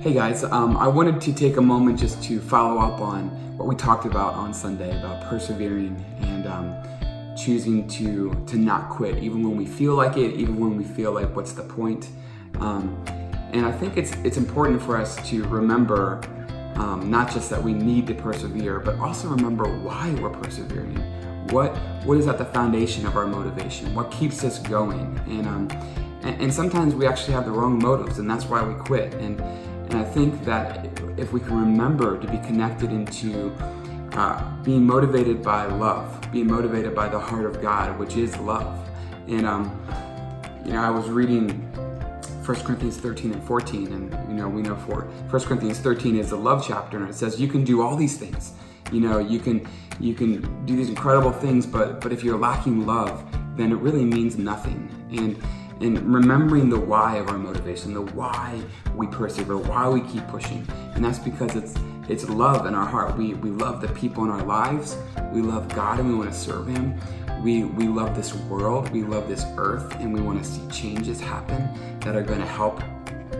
Hey guys, um, I wanted to take a moment just to follow up on what we talked about on Sunday about persevering and um, choosing to to not quit, even when we feel like it, even when we feel like what's the point. Um, and I think it's it's important for us to remember um, not just that we need to persevere, but also remember why we're persevering. What what is at the foundation of our motivation? What keeps us going? And um, and, and sometimes we actually have the wrong motives, and that's why we quit. And and I think that if we can remember to be connected into uh, being motivated by love, being motivated by the heart of God, which is love. And, um, you know, I was reading 1 Corinthians 13 and 14, and, you know, we know for 1 Corinthians 13 is the love chapter, and it says you can do all these things. You know, you can you can do these incredible things, but but if you're lacking love, then it really means nothing. And and remembering the why of our motivation, the why we persevere, why we keep pushing. And that's because it's it's love in our heart. We we love the people in our lives. We love God and we want to serve him. We we love this world, we love this earth, and we want to see changes happen that are going to help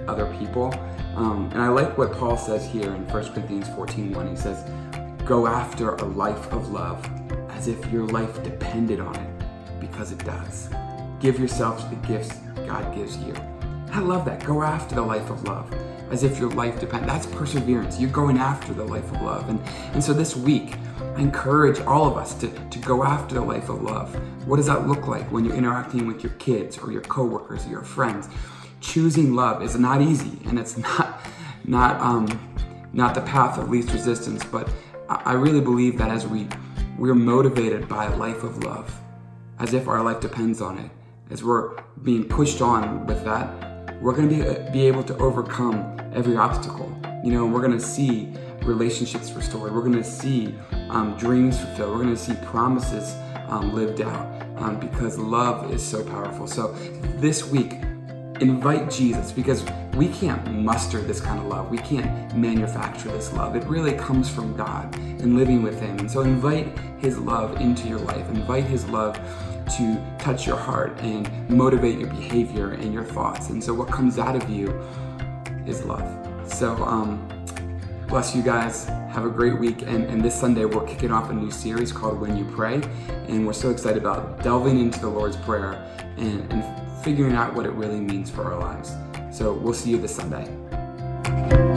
other people. Um, and I like what Paul says here in 1 Corinthians 14 1. He says, Go after a life of love as if your life depended on it, because it does. Give yourself to the gifts God gives you. I love that. Go after the life of love as if your life depends. That's perseverance. You're going after the life of love. And, and so this week, I encourage all of us to, to go after the life of love. What does that look like when you're interacting with your kids or your coworkers or your friends? Choosing love is not easy and it's not not um, not the path of least resistance, but I really believe that as we we're motivated by a life of love, as if our life depends on it, as we're being pushed on with that, we're going to be, uh, be able to overcome every obstacle. You know, we're going to see relationships restored. We're going to see um, dreams fulfilled. We're going to see promises um, lived out um, because love is so powerful. So this week, invite Jesus because we can't muster this kind of love. We can't manufacture this love. It really comes from God and living with Him. So invite His love into your life. Invite His love to touch your heart and motivate your behavior and your thoughts. And so what comes out of you is love. So, um, bless you guys. Have a great week. And, and this Sunday, we're kicking off a new series called When You Pray. And we're so excited about delving into the Lord's Prayer and, and figuring out what it really means for our lives. So, we'll see you this Sunday.